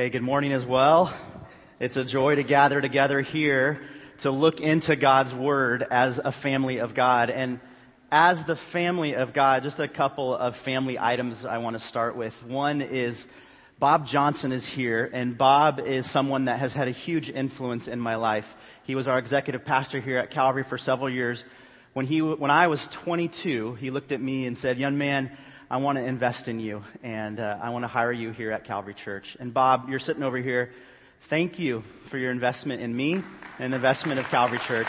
Hey, good morning as well. It's a joy to gather together here to look into God's Word as a family of God. And as the family of God, just a couple of family items I want to start with. One is Bob Johnson is here, and Bob is someone that has had a huge influence in my life. He was our executive pastor here at Calvary for several years. When, he, when I was 22, he looked at me and said, Young man, I want to invest in you, and uh, I want to hire you here at Calvary Church. And Bob, you're sitting over here. Thank you for your investment in me and investment of Calvary Church.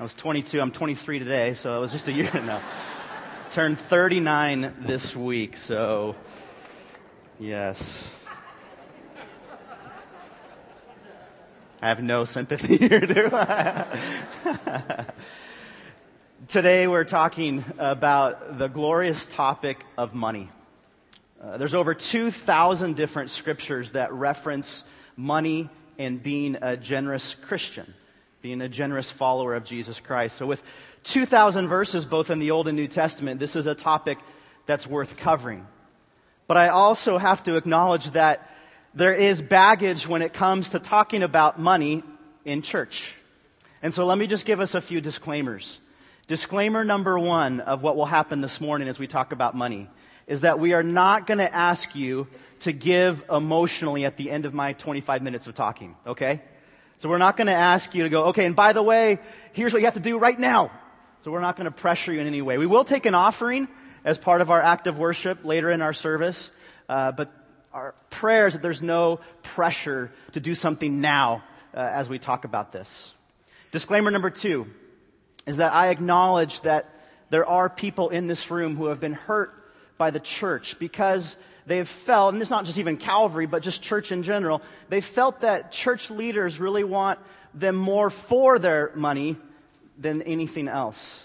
I was 22. I'm 23 today, so it was just a year now. Turned 39 this week, so yes. I have no sympathy here, do I? Today we're talking about the glorious topic of money. Uh, there's over 2,000 different scriptures that reference money and being a generous Christian, being a generous follower of Jesus Christ. So, with 2,000 verses both in the Old and New Testament, this is a topic that's worth covering. But I also have to acknowledge that there is baggage when it comes to talking about money in church. And so let me just give us a few disclaimers. Disclaimer number one of what will happen this morning as we talk about money is that we are not going to ask you to give emotionally at the end of my 25 minutes of talking, okay? So we're not going to ask you to go, okay, and by the way, here's what you have to do right now. So we're not going to pressure you in any way. We will take an offering as part of our act of worship later in our service, uh, but our prayers that there's no pressure to do something now uh, as we talk about this. Disclaimer number two is that I acknowledge that there are people in this room who have been hurt by the church because they've felt, and it's not just even Calvary, but just church in general, they felt that church leaders really want them more for their money than anything else.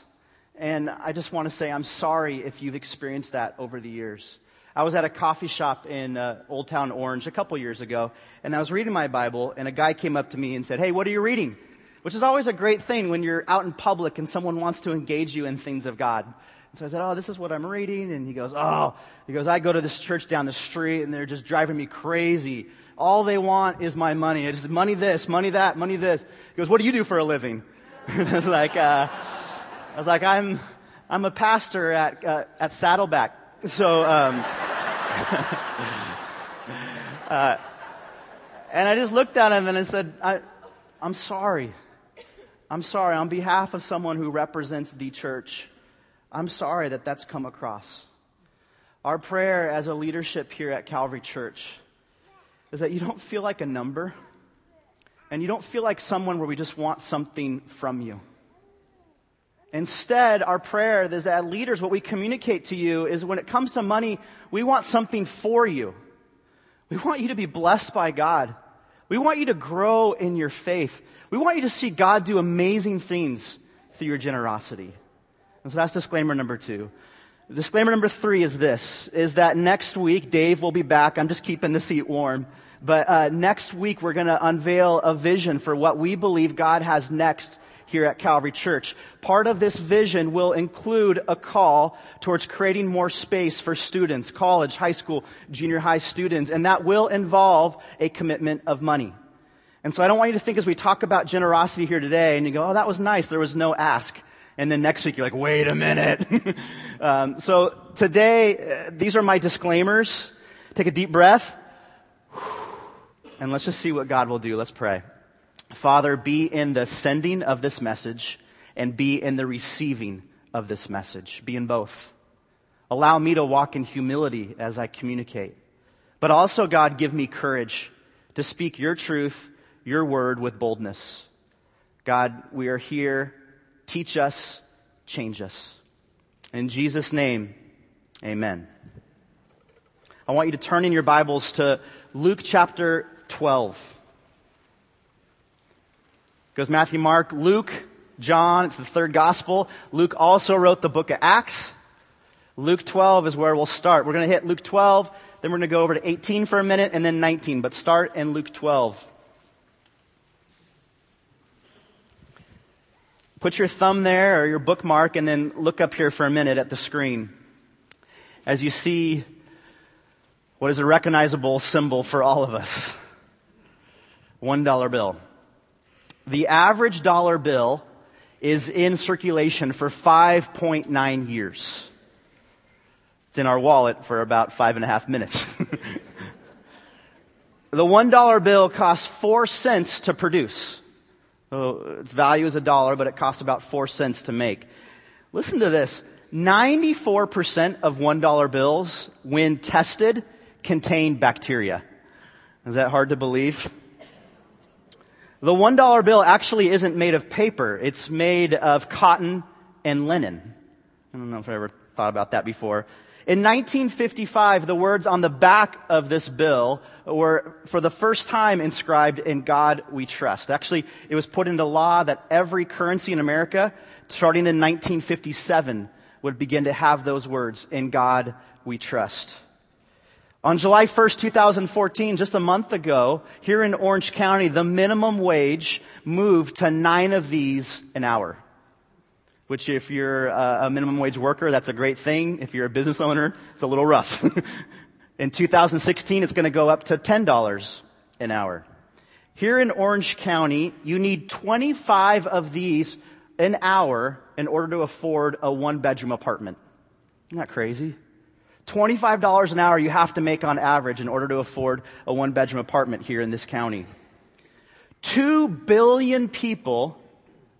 And I just want to say I'm sorry if you've experienced that over the years. I was at a coffee shop in uh, Old Town Orange a couple years ago, and I was reading my Bible, and a guy came up to me and said, Hey, what are you reading? Which is always a great thing when you're out in public and someone wants to engage you in things of God. And so I said, Oh, this is what I'm reading. And he goes, Oh, he goes, I go to this church down the street, and they're just driving me crazy. All they want is my money. It's money this, money that, money this. He goes, What do you do for a living? I was like, uh, I was like, I'm, I'm a pastor at, uh, at Saddleback. So, um, uh, and I just looked at him and I said, I, I'm sorry. I'm sorry. On behalf of someone who represents the church, I'm sorry that that's come across. Our prayer as a leadership here at Calvary Church is that you don't feel like a number and you don't feel like someone where we just want something from you. Instead, our prayer is that leaders, what we communicate to you is when it comes to money, we want something for you. We want you to be blessed by God. We want you to grow in your faith. We want you to see God do amazing things through your generosity. And so that's disclaimer number two. Disclaimer number three is this, is that next week, Dave will be back. I'm just keeping the seat warm. But uh, next week, we're going to unveil a vision for what we believe God has next here at Calvary Church. Part of this vision will include a call towards creating more space for students, college, high school, junior high students, and that will involve a commitment of money. And so I don't want you to think as we talk about generosity here today and you go, oh, that was nice, there was no ask. And then next week you're like, wait a minute. um, so today, uh, these are my disclaimers. Take a deep breath. And let's just see what God will do. Let's pray. Father, be in the sending of this message and be in the receiving of this message. Be in both. Allow me to walk in humility as I communicate. But also, God, give me courage to speak your truth, your word with boldness. God, we are here. Teach us, change us. In Jesus' name, amen. I want you to turn in your Bibles to Luke chapter 12 goes Matthew, Mark, Luke, John. It's the third gospel. Luke also wrote the book of Acts. Luke 12 is where we'll start. We're going to hit Luke 12, then we're going to go over to 18 for a minute, and then 19. But start in Luke 12. Put your thumb there or your bookmark and then look up here for a minute at the screen as you see what is a recognizable symbol for all of us $1 bill. The average dollar bill is in circulation for 5.9 years. It's in our wallet for about five and a half minutes. the $1 bill costs four cents to produce. So its value is a dollar, but it costs about four cents to make. Listen to this 94% of $1 bills, when tested, contain bacteria. Is that hard to believe? The $1 bill actually isn't made of paper, it's made of cotton and linen. I don't know if I ever thought about that before. In 1955, the words on the back of this bill were for the first time inscribed in God we trust. Actually, it was put into law that every currency in America, starting in 1957, would begin to have those words, in God we trust. On July 1st, 2014, just a month ago, here in Orange County, the minimum wage moved to nine of these an hour. Which, if you're a minimum wage worker, that's a great thing. If you're a business owner, it's a little rough. in 2016, it's going to go up to $10 an hour. Here in Orange County, you need 25 of these an hour in order to afford a one bedroom apartment. Isn't that crazy? $25 an hour you have to make on average in order to afford a one bedroom apartment here in this county. Two billion people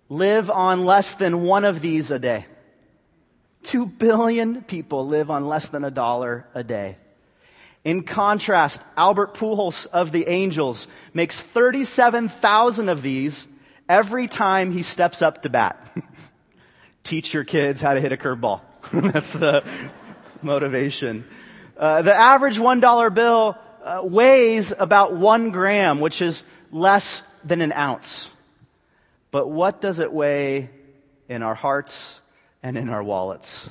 live on less than one of these a day. Two billion people live on less than a dollar a day. In contrast, Albert Pujols of the Angels makes 37,000 of these every time he steps up to bat. Teach your kids how to hit a curveball. That's the, motivation. Uh, the average $1 bill uh, weighs about one gram, which is less than an ounce. But what does it weigh in our hearts and in our wallets?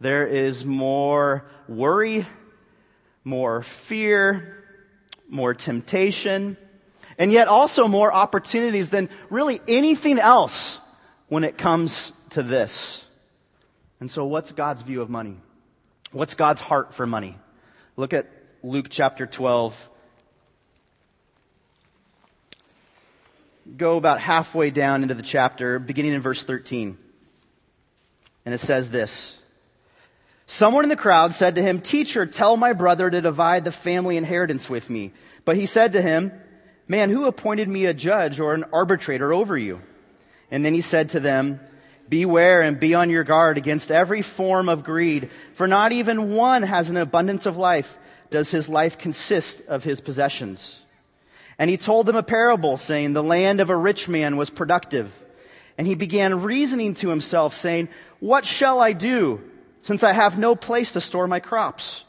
There is more worry, more fear, more temptation, and yet also more opportunities than really anything else when it comes to this. And so, what's God's view of money? What's God's heart for money? Look at Luke chapter 12. Go about halfway down into the chapter, beginning in verse 13. And it says this Someone in the crowd said to him, Teacher, tell my brother to divide the family inheritance with me. But he said to him, Man, who appointed me a judge or an arbitrator over you? And then he said to them, Beware and be on your guard against every form of greed, for not even one has an abundance of life. Does his life consist of his possessions? And he told them a parable, saying, The land of a rich man was productive. And he began reasoning to himself, saying, What shall I do, since I have no place to store my crops?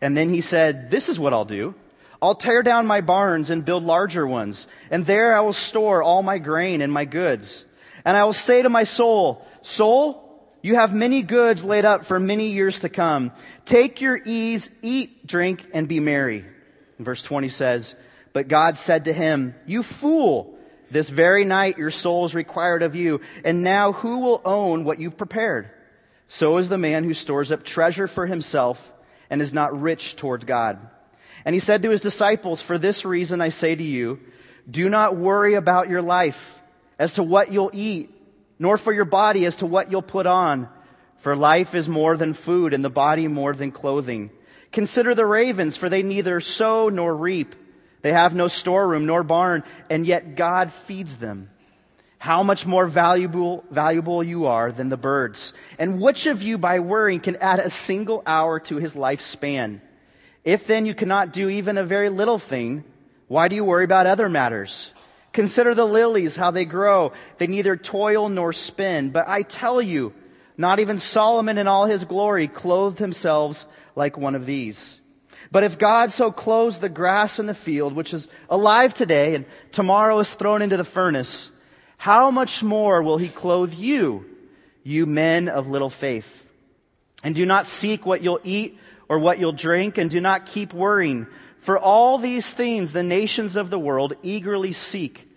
And then he said, This is what I'll do. I'll tear down my barns and build larger ones, and there I will store all my grain and my goods. And I will say to my soul, Soul, you have many goods laid up for many years to come. Take your ease, eat, drink, and be merry. Verse 20 says, But God said to him, You fool, this very night your soul is required of you, and now who will own what you've prepared? So is the man who stores up treasure for himself and is not rich towards God. And he said to his disciples, For this reason I say to you, do not worry about your life as to what you'll eat, nor for your body as to what you'll put on. For life is more than food, and the body more than clothing. Consider the ravens, for they neither sow nor reap. They have no storeroom nor barn, and yet God feeds them. How much more valuable, valuable you are than the birds. And which of you by worrying can add a single hour to his lifespan? If then you cannot do even a very little thing, why do you worry about other matters? Consider the lilies, how they grow. They neither toil nor spin. But I tell you, not even Solomon in all his glory clothed himself like one of these. But if God so clothes the grass in the field, which is alive today and tomorrow is thrown into the furnace, how much more will he clothe you, you men of little faith? And do not seek what you'll eat or what you'll drink, and do not keep worrying. For all these things the nations of the world eagerly seek.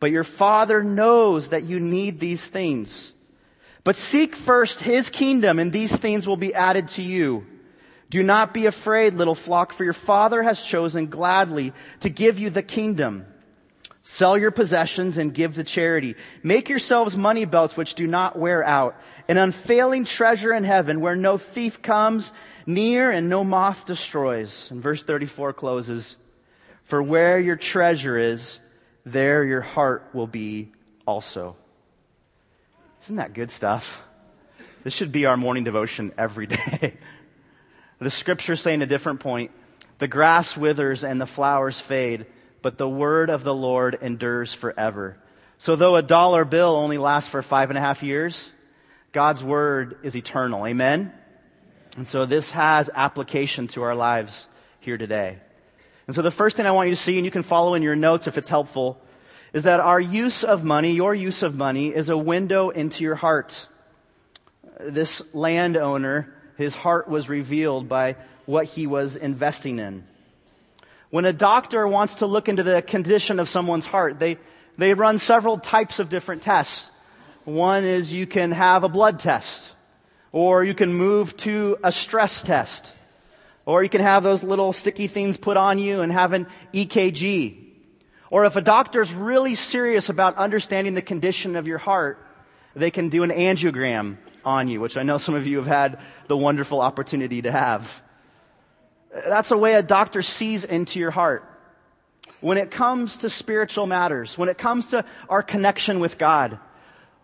but your Father knows that you need these things. But seek first His kingdom, and these things will be added to you. Do not be afraid, little flock, for your Father has chosen gladly to give you the kingdom. Sell your possessions and give to charity. Make yourselves money belts which do not wear out, an unfailing treasure in heaven where no thief comes near and no moth destroys. And verse 34 closes, For where your treasure is, there your heart will be also. Isn't that good stuff? This should be our morning devotion every day. the scriptures say in a different point, the grass withers and the flowers fade, but the word of the Lord endures forever. So though a dollar bill only lasts for five and a half years, God's word is eternal. Amen? And so this has application to our lives here today. And so the first thing I want you to see, and you can follow in your notes if it's helpful, is that our use of money, your use of money, is a window into your heart. This landowner, his heart was revealed by what he was investing in. When a doctor wants to look into the condition of someone's heart, they, they run several types of different tests. One is you can have a blood test, or you can move to a stress test. Or you can have those little sticky things put on you and have an EKG. Or if a doctor's really serious about understanding the condition of your heart, they can do an angiogram on you, which I know some of you have had the wonderful opportunity to have. That's a way a doctor sees into your heart. When it comes to spiritual matters, when it comes to our connection with God,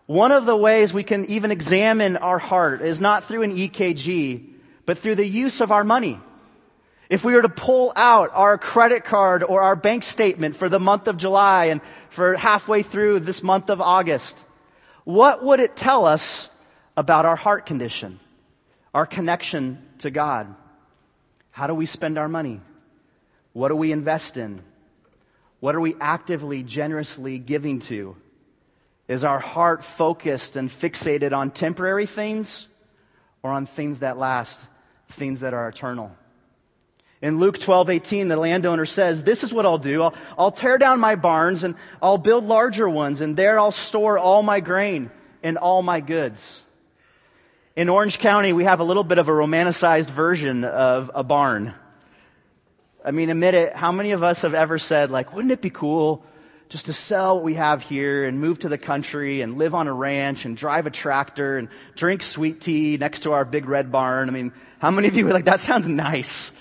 one of the ways we can even examine our heart is not through an EKG, but through the use of our money. If we were to pull out our credit card or our bank statement for the month of July and for halfway through this month of August, what would it tell us about our heart condition, our connection to God? How do we spend our money? What do we invest in? What are we actively, generously giving to? Is our heart focused and fixated on temporary things or on things that last, things that are eternal? In Luke 12, 18, the landowner says, This is what I'll do. I'll, I'll tear down my barns and I'll build larger ones, and there I'll store all my grain and all my goods. In Orange County, we have a little bit of a romanticized version of a barn. I mean, admit it, how many of us have ever said, like, wouldn't it be cool just to sell what we have here and move to the country and live on a ranch and drive a tractor and drink sweet tea next to our big red barn? I mean, how many of you are like, that sounds nice?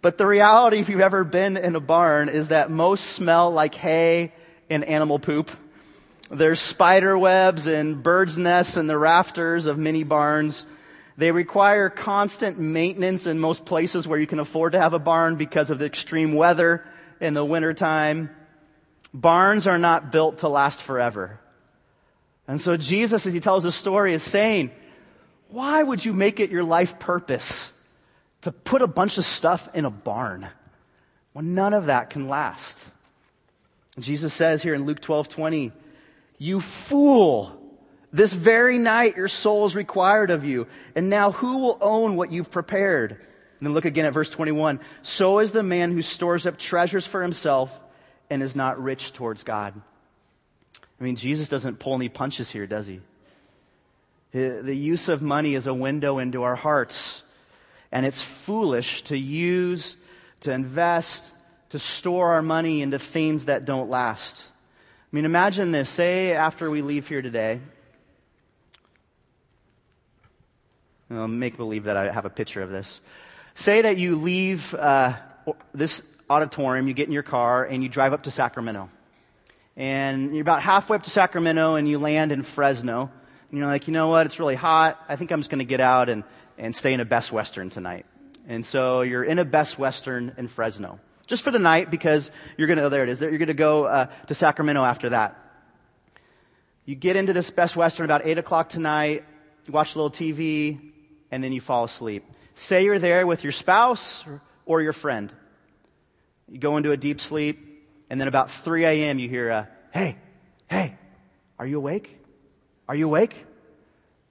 But the reality, if you've ever been in a barn, is that most smell like hay and animal poop. There's spider webs and birds' nests in the rafters of many barns. They require constant maintenance in most places where you can afford to have a barn because of the extreme weather in the wintertime. Barns are not built to last forever. And so Jesus, as he tells the story, is saying, why would you make it your life purpose to put a bunch of stuff in a barn when none of that can last. Jesus says here in Luke 12 20, You fool! This very night your soul is required of you. And now who will own what you've prepared? And then look again at verse 21. So is the man who stores up treasures for himself and is not rich towards God. I mean, Jesus doesn't pull any punches here, does he? The use of money is a window into our hearts. And it's foolish to use, to invest, to store our money into things that don't last. I mean, imagine this. Say after we leave here today, I'll make believe that I have a picture of this. Say that you leave uh, this auditorium, you get in your car, and you drive up to Sacramento. And you're about halfway up to Sacramento, and you land in Fresno. And you're like, you know what? It's really hot. I think I'm just going to get out and, and stay in a Best Western tonight. And so you're in a Best Western in Fresno. Just for the night because you're going to, oh, there it is. You're going to go uh, to Sacramento after that. You get into this Best Western about 8 o'clock tonight, you watch a little TV, and then you fall asleep. Say you're there with your spouse or, or your friend. You go into a deep sleep, and then about 3 a.m. you hear a, hey, hey, are you awake? Are you awake?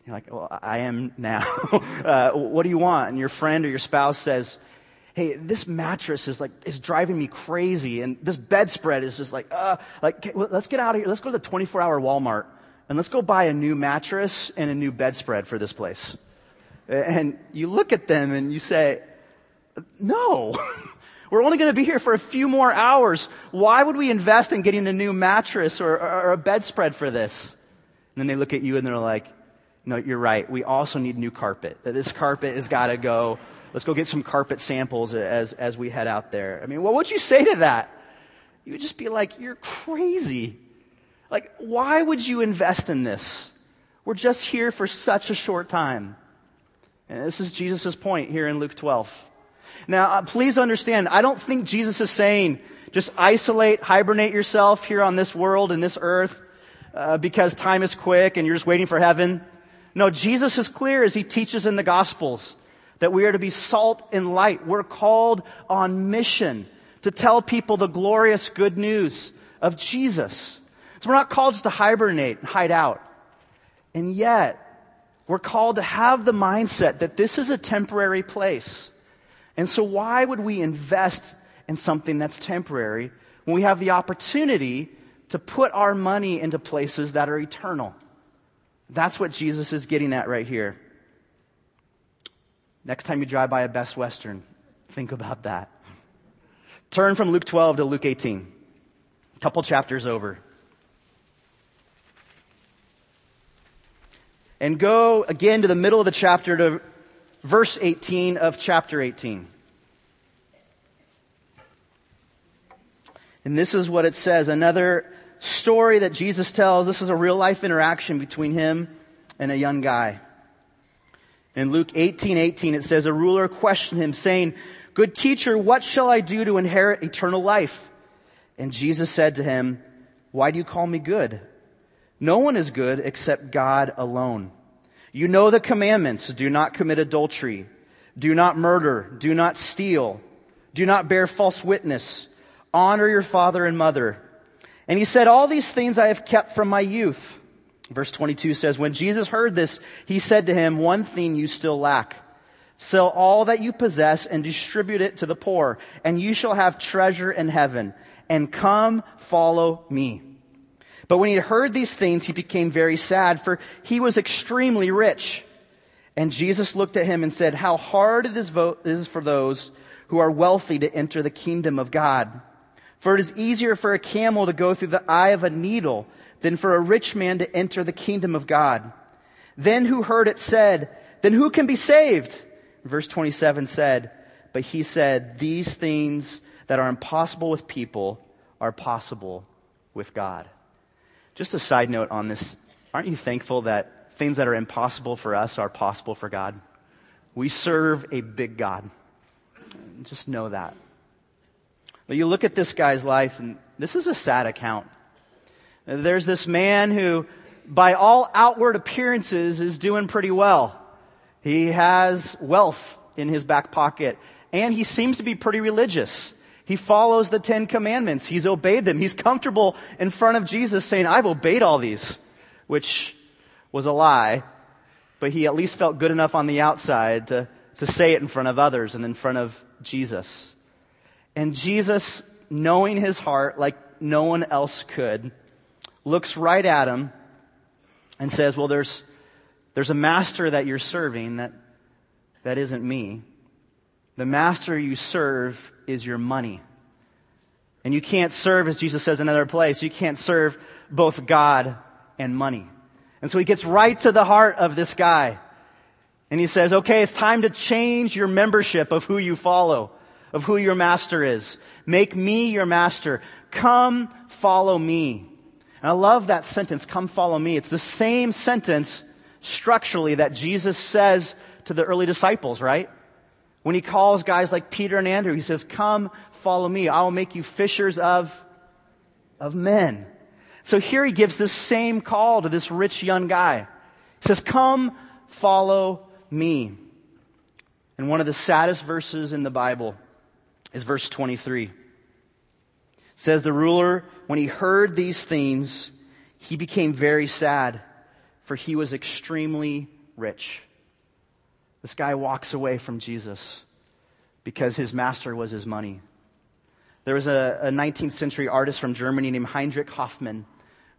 You're like, well, I am now. uh, what do you want? And your friend or your spouse says, hey, this mattress is like, is driving me crazy. And this bedspread is just like, uh, like, let's get out of here. Let's go to the 24 hour Walmart and let's go buy a new mattress and a new bedspread for this place. And you look at them and you say, no, we're only going to be here for a few more hours. Why would we invest in getting a new mattress or, or, a bedspread for this? And then they look at you and they're like, no, you're right. We also need new carpet. This carpet has got to go. Let's go get some carpet samples as, as we head out there. I mean, what would you say to that? You would just be like, you're crazy. Like, why would you invest in this? We're just here for such a short time. And this is Jesus' point here in Luke 12. Now, uh, please understand, I don't think Jesus is saying just isolate, hibernate yourself here on this world and this earth uh, because time is quick and you're just waiting for heaven. No, Jesus is clear as he teaches in the Gospels that we are to be salt and light. We're called on mission to tell people the glorious good news of Jesus. So we're not called just to hibernate and hide out. And yet, we're called to have the mindset that this is a temporary place. And so why would we invest in something that's temporary when we have the opportunity to put our money into places that are eternal? That's what Jesus is getting at right here. Next time you drive by a Best Western, think about that. Turn from Luke 12 to Luke 18, a couple chapters over. And go again to the middle of the chapter to verse 18 of chapter 18. And this is what it says another story that Jesus tells. This is a real life interaction between him and a young guy. In Luke 18 18, it says, A ruler questioned him, saying, Good teacher, what shall I do to inherit eternal life? And Jesus said to him, Why do you call me good? No one is good except God alone. You know the commandments do not commit adultery, do not murder, do not steal, do not bear false witness, honor your father and mother. And he said, All these things I have kept from my youth. Verse 22 says, When Jesus heard this, he said to him, One thing you still lack. Sell all that you possess and distribute it to the poor, and you shall have treasure in heaven. And come, follow me. But when he heard these things, he became very sad, for he was extremely rich. And Jesus looked at him and said, How hard it is for those who are wealthy to enter the kingdom of God. For it is easier for a camel to go through the eye of a needle than for a rich man to enter the kingdom of God. Then who heard it said, Then who can be saved? Verse 27 said, But he said, These things that are impossible with people are possible with God. Just a side note on this. Aren't you thankful that things that are impossible for us are possible for God? We serve a big God. Just know that. But you look at this guy's life, and this is a sad account. There's this man who, by all outward appearances, is doing pretty well. He has wealth in his back pocket, and he seems to be pretty religious. He follows the Ten Commandments. He's obeyed them. He's comfortable in front of Jesus saying, I've obeyed all these, which was a lie, but he at least felt good enough on the outside to, to say it in front of others and in front of Jesus. And Jesus, knowing his heart like no one else could, looks right at him and says, Well, there's, there's a master that you're serving that, that isn't me. The master you serve is your money. And you can't serve, as Jesus says in another place, you can't serve both God and money. And so he gets right to the heart of this guy. And he says, okay, it's time to change your membership of who you follow, of who your master is. Make me your master. Come follow me. And I love that sentence, come follow me. It's the same sentence structurally that Jesus says to the early disciples, right? When he calls guys like Peter and Andrew, he says, come follow me. I will make you fishers of, of men. So here he gives this same call to this rich young guy. He says, come follow me. And one of the saddest verses in the Bible is verse 23 says the ruler, when he heard these things, he became very sad, for he was extremely rich. This guy walks away from Jesus because his master was his money. There was a, a 19th century artist from Germany named Heinrich Hofmann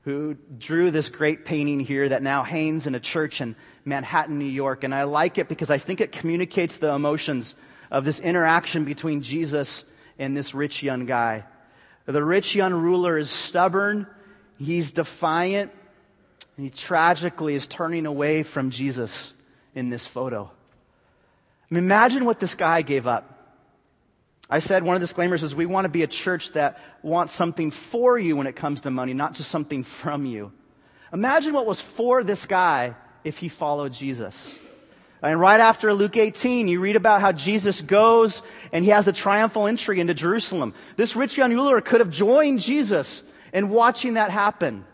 who drew this great painting here that now hangs in a church in Manhattan, New York. And I like it because I think it communicates the emotions of this interaction between Jesus and this rich young guy. The rich young ruler is stubborn, he's defiant, and he tragically is turning away from Jesus in this photo. Mean, imagine what this guy gave up. I said one of the disclaimers is we want to be a church that wants something for you when it comes to money, not just something from you. Imagine what was for this guy if he followed Jesus. And right after Luke 18, you read about how Jesus goes and he has the triumphal entry into Jerusalem. This rich young ruler could have joined Jesus in watching that happen.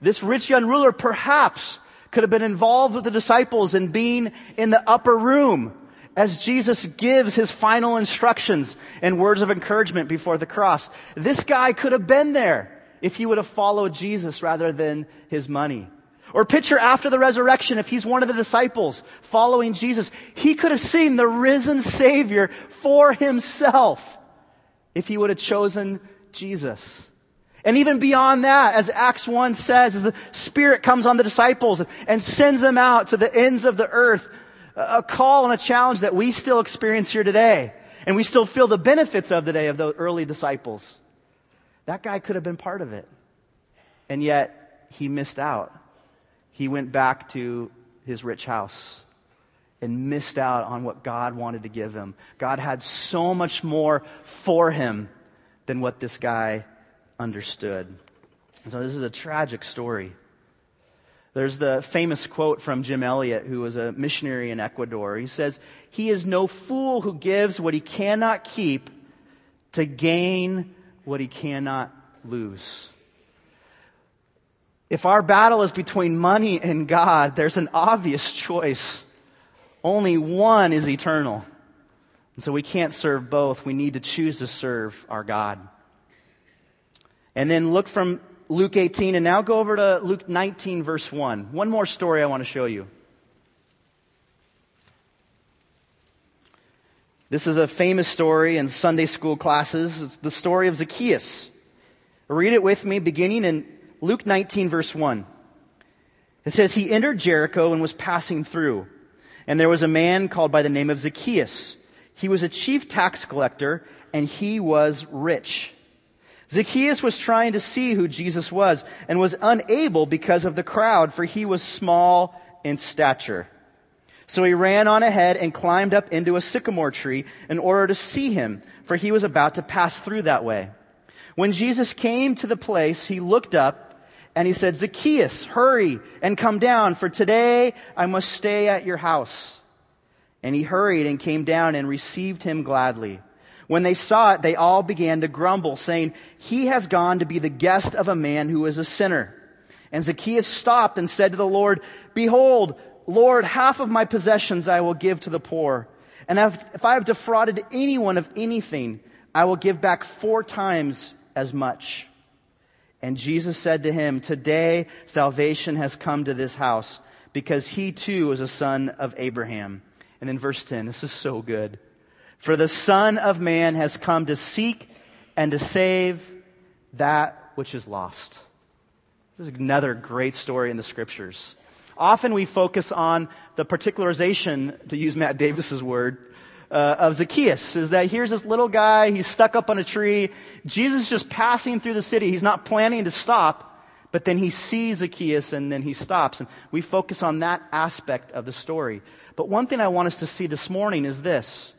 This rich young ruler perhaps could have been involved with the disciples in being in the upper room as Jesus gives his final instructions and words of encouragement before the cross. This guy could have been there if he would have followed Jesus rather than his money. Or picture after the resurrection, if he's one of the disciples following Jesus, he could have seen the risen Savior for himself if he would have chosen Jesus. And even beyond that, as Acts 1 says, as the Spirit comes on the disciples and sends them out to the ends of the earth, a call and a challenge that we still experience here today. And we still feel the benefits of the day of the early disciples. That guy could have been part of it. And yet, he missed out. He went back to his rich house and missed out on what God wanted to give him. God had so much more for him than what this guy understood. So, this is a tragic story. There's the famous quote from Jim Elliot, who was a missionary in Ecuador. He says, He is no fool who gives what he cannot keep to gain what he cannot lose. If our battle is between money and God, there's an obvious choice. Only one is eternal. And so we can't serve both. We need to choose to serve our God. And then look from Luke 18, and now go over to Luke 19, verse 1. One more story I want to show you. This is a famous story in Sunday school classes. It's the story of Zacchaeus. Read it with me, beginning in Luke 19, verse 1. It says, He entered Jericho and was passing through. And there was a man called by the name of Zacchaeus. He was a chief tax collector, and he was rich. Zacchaeus was trying to see who Jesus was and was unable because of the crowd, for he was small in stature. So he ran on ahead and climbed up into a sycamore tree in order to see him, for he was about to pass through that way. When Jesus came to the place, he looked up and he said, Zacchaeus, hurry and come down, for today I must stay at your house. And he hurried and came down and received him gladly. When they saw it, they all began to grumble, saying, He has gone to be the guest of a man who is a sinner. And Zacchaeus stopped and said to the Lord, Behold, Lord, half of my possessions I will give to the poor. And if I have defrauded anyone of anything, I will give back four times as much. And Jesus said to him, Today salvation has come to this house, because he too is a son of Abraham. And then verse 10, this is so good. For the Son of Man has come to seek and to save that which is lost. This is another great story in the scriptures. Often we focus on the particularization, to use Matt Davis's word, uh, of Zacchaeus is that here's this little guy, he's stuck up on a tree. Jesus is just passing through the city. He's not planning to stop, but then he sees Zacchaeus and then he stops. And we focus on that aspect of the story. But one thing I want us to see this morning is this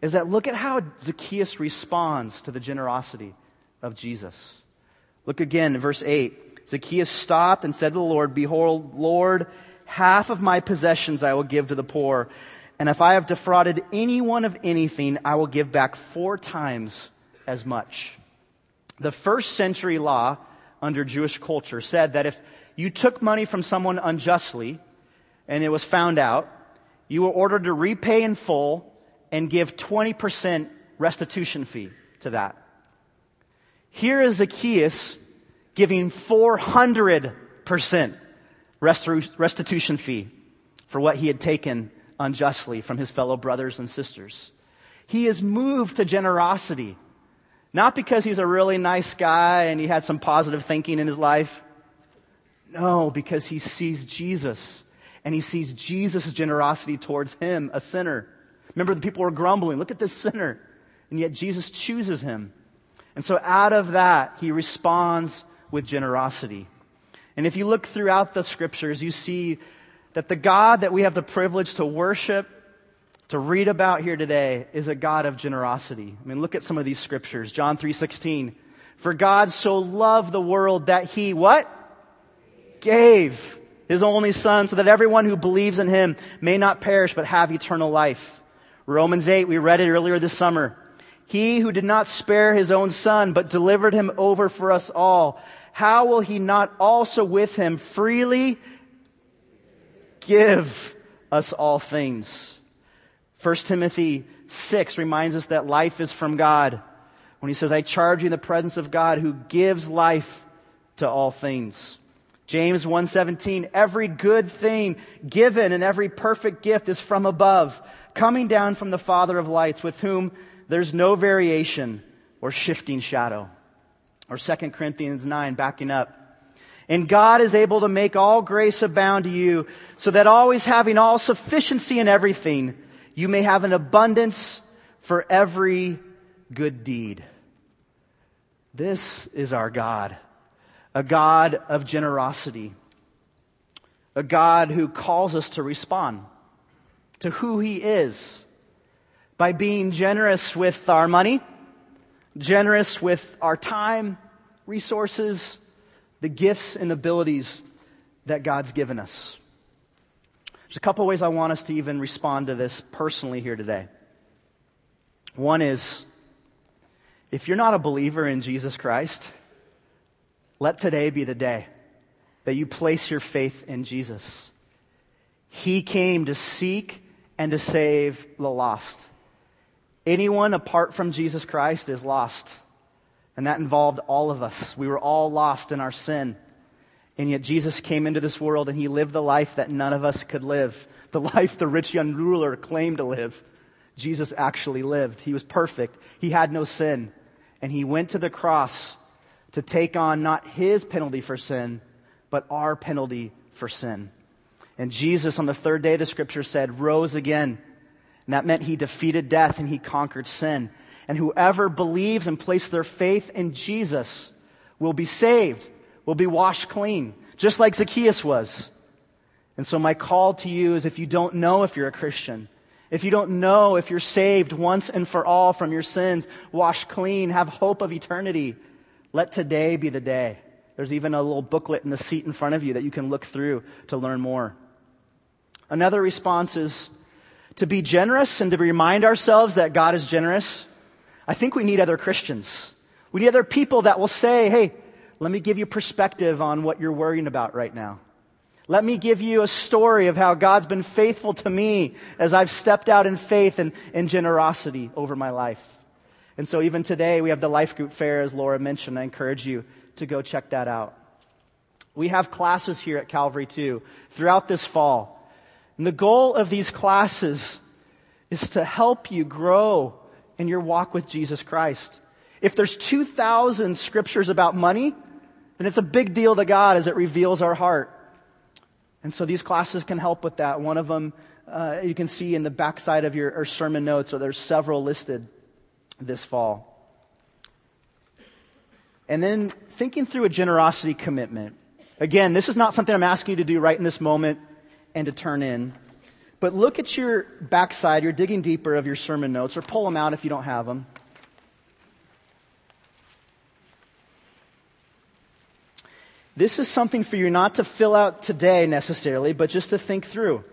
is that look at how Zacchaeus responds to the generosity of Jesus. Look again in verse 8. Zacchaeus stopped and said to the Lord, Behold, Lord, half of my possessions I will give to the poor. And if I have defrauded anyone of anything, I will give back four times as much. The first century law under Jewish culture said that if you took money from someone unjustly and it was found out, you were ordered to repay in full and give 20% restitution fee to that. Here is Zacchaeus giving 400% restitution fee for what he had taken unjustly from his fellow brothers and sisters. He is moved to generosity. Not because he's a really nice guy and he had some positive thinking in his life. No, because he sees Jesus and he sees Jesus' generosity towards him, a sinner. Remember, the people were grumbling, look at this sinner. And yet Jesus chooses him. And so out of that, he responds with generosity. And if you look throughout the scriptures, you see that the God that we have the privilege to worship, to read about here today, is a God of generosity. I mean, look at some of these scriptures. John 3:16. For God so loved the world that he what? Gave his only son so that everyone who believes in him may not perish but have eternal life. Romans 8, we read it earlier this summer. He who did not spare his own son but delivered him over for us all, how will he not also with him freely give us all things? 1 Timothy 6 reminds us that life is from God. When he says, I charge you in the presence of God who gives life to all things. James 1:17 Every good thing given and every perfect gift is from above, coming down from the Father of lights, with whom there's no variation or shifting shadow. Or 2 Corinthians 9 backing up. And God is able to make all grace abound to you, so that always having all sufficiency in everything, you may have an abundance for every good deed. This is our God, a God of generosity, a God who calls us to respond to who He is by being generous with our money, generous with our time, resources, the gifts and abilities that God's given us. There's a couple ways I want us to even respond to this personally here today. One is if you're not a believer in Jesus Christ, let today be the day that you place your faith in Jesus. He came to seek and to save the lost. Anyone apart from Jesus Christ is lost. And that involved all of us. We were all lost in our sin. And yet Jesus came into this world and he lived the life that none of us could live. The life the rich young ruler claimed to live. Jesus actually lived. He was perfect. He had no sin. And he went to the cross to take on not his penalty for sin, but our penalty for sin. And Jesus, on the third day, the scripture said, rose again. And that meant he defeated death and he conquered sin. And whoever believes and places their faith in Jesus will be saved, will be washed clean, just like Zacchaeus was. And so my call to you is if you don't know if you're a Christian, if you don't know if you're saved once and for all from your sins, washed clean, have hope of eternity, let today be the day. There's even a little booklet in the seat in front of you that you can look through to learn more. Another response is to be generous and to remind ourselves that God is generous I think we need other Christians. We need other people that will say, hey, let me give you perspective on what you're worrying about right now. Let me give you a story of how God's been faithful to me as I've stepped out in faith and, and generosity over my life. And so even today, we have the Life Group Fair, as Laura mentioned. I encourage you to go check that out. We have classes here at Calvary too, throughout this fall. And the goal of these classes is to help you grow in your walk with Jesus Christ. If there's 2,000 scriptures about money, then it's a big deal to God as it reveals our heart. And so these classes can help with that. One of them uh, you can see in the backside of your sermon notes, or there's several listed this fall. And then thinking through a generosity commitment. Again, this is not something I'm asking you to do right in this moment and to turn in. But look at your backside, you're digging deeper of your sermon notes, or pull them out if you don't have them. This is something for you not to fill out today necessarily, but just to think through.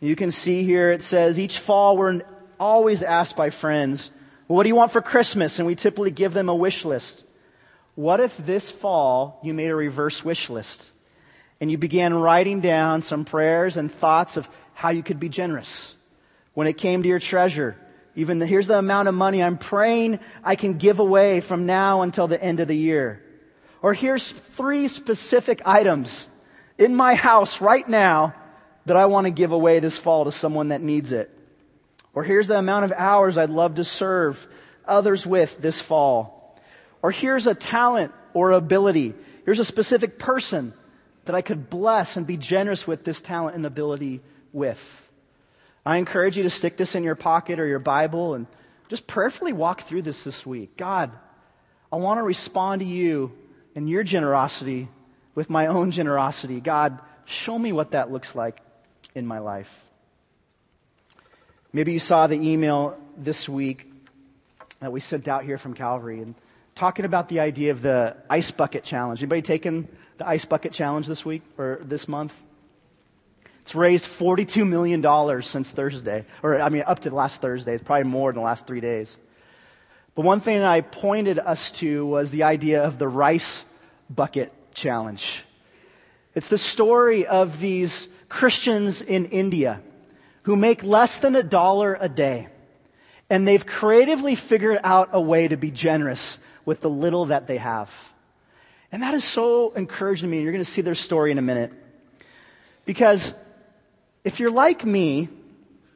You can see here it says each fall we're always asked by friends, well, what do you want for Christmas? And we typically give them a wish list. What if this fall you made a reverse wish list? And you began writing down some prayers and thoughts of how you could be generous. When it came to your treasure, even the, here's the amount of money I'm praying I can give away from now until the end of the year. Or here's three specific items in my house right now that I want to give away this fall to someone that needs it. Or here's the amount of hours I'd love to serve others with this fall. Or here's a talent or ability. Here's a specific person that I could bless and be generous with this talent and ability with. I encourage you to stick this in your pocket or your Bible and just prayerfully walk through this this week. God, I want to respond to you and your generosity with my own generosity. God, show me what that looks like in my life. Maybe you saw the email this week that we sent out here from Calvary and talking about the idea of the ice bucket challenge. Anybody taken the ice bucket challenge this week or this month? It's raised $42 million since Thursday, or I mean, up to last Thursday. It's probably more in the last three days. But one thing I pointed us to was the idea of the rice bucket challenge. It's the story of these Christians in India who make less than a dollar a day. And they've creatively figured out a way to be generous with the little that they have. And that is so encouraging to me. You're going to see their story in a minute. Because if you're like me,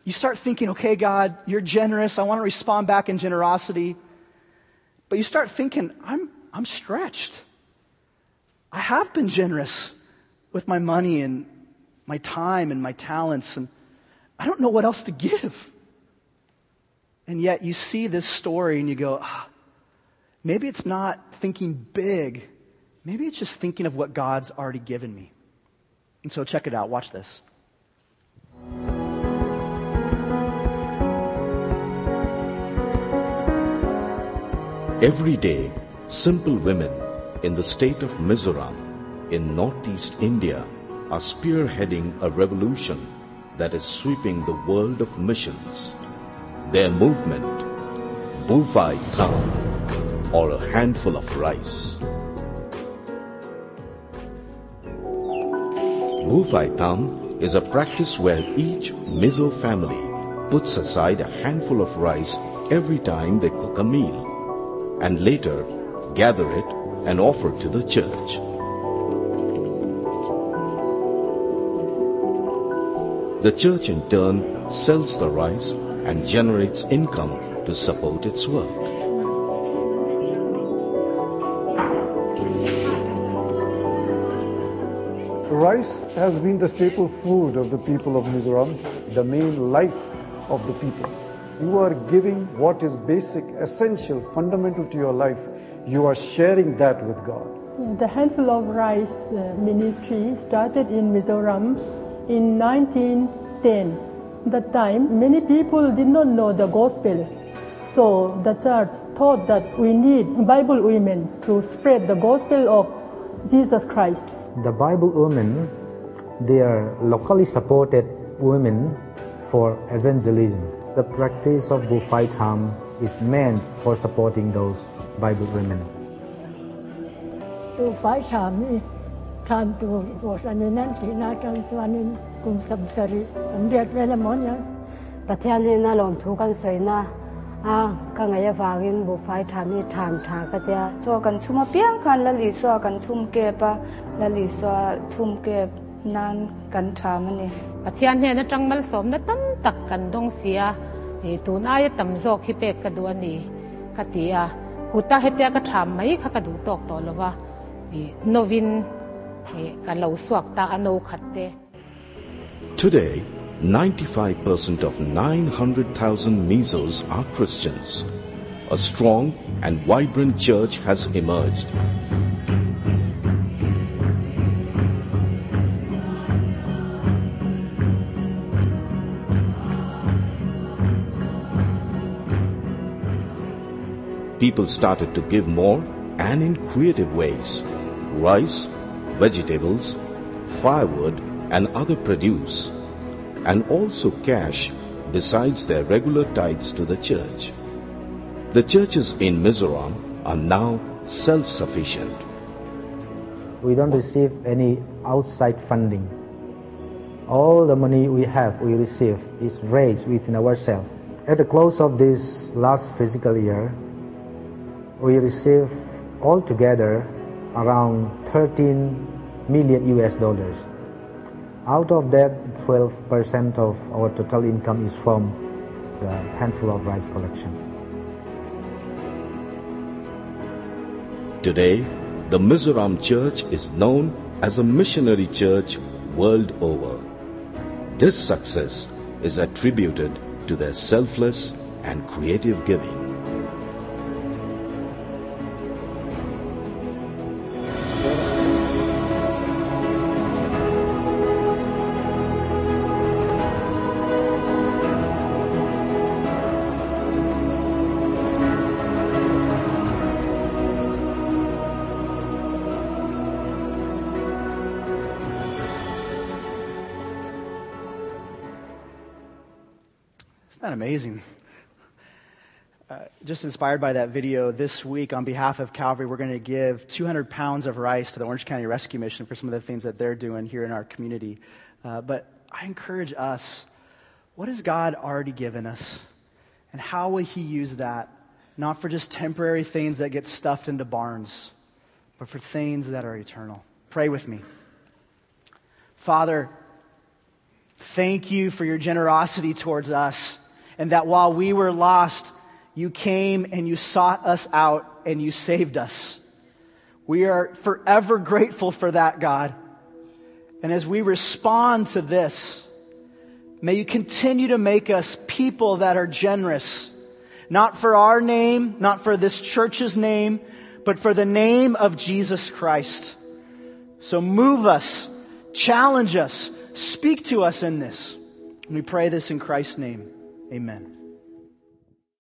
you start thinking, okay, God, you're generous. I want to respond back in generosity. But you start thinking, I'm, I'm stretched. I have been generous with my money and my time and my talents, and I don't know what else to give. And yet you see this story and you go, ah, maybe it's not thinking big. Maybe it's just thinking of what God's already given me. And so check it out. Watch this. Every day, simple women in the state of Mizoram in northeast India are spearheading a revolution that is sweeping the world of missions. Their movement, Buhfai Tham, or a handful of rice. Tham is a practice where each Mizo family puts aside a handful of rice every time they cook a meal and later gather it and offer to the church. The church in turn sells the rice and generates income to support its work. Rice has been the staple food of the people of Mizoram, the main life of the people. You are giving what is basic, essential, fundamental to your life. You are sharing that with God. The Handful of Rice uh, ministry started in Mizoram in 1910. That time, many people did not know the gospel. So the church thought that we need Bible women to spread the gospel of Jesus Christ the Bible women, they are locally supported women for evangelism. The practice of Buhfai Tham is meant for supporting those Bible women. Buhfai Tham time to was an enanti na time to an kum samsari. Amriat vela monya. Patiani na long tukan soy na อาก็ไงจะฝากกินบุฟไฟทานี่ทานทาก็จะชัวกันชุมเปียงคันละลีชัวกันชุมเก็บปะละลีชัวชุมเก็บนั่นกันทามันนี่ปะเทียนเนี่ยนะจังมันสมนะตั้มตักกันดงเสียไอตูนอายตำโจกขี้เปกกระดูอันนี่กติอากูตาเฮตียก็ทำไหม่ขากระดูตอกต่อแล้วว่าโนวินไอกันเหลาสวกตาอโนขัดเต Today, 95% of 900,000 Mizos are Christians. A strong and vibrant church has emerged. people started to give more and in creative ways rice, vegetables, firewood, and other produce, and also cash besides their regular tithes to the church. The churches in Mizoram are now self sufficient. We don't receive any outside funding. All the money we have, we receive, is raised within ourselves. At the close of this last fiscal year, we received altogether around 13 million US dollars. Out of that, 12% of our total income is from the handful of rice collection. Today, the Mizoram Church is known as a missionary church world over. This success is attributed to their selfless and creative giving. That amazing? Uh, just inspired by that video this week on behalf of Calvary, we're going to give 200 pounds of rice to the Orange County Rescue Mission for some of the things that they're doing here in our community. Uh, but I encourage us what has God already given us? And how will He use that? Not for just temporary things that get stuffed into barns, but for things that are eternal. Pray with me. Father, thank you for your generosity towards us and that while we were lost, you came and you sought us out and you saved us. We are forever grateful for that, God. And as we respond to this, may you continue to make us people that are generous, not for our name, not for this church's name, but for the name of Jesus Christ. So move us, challenge us, speak to us in this. And we pray this in Christ's name. Amen.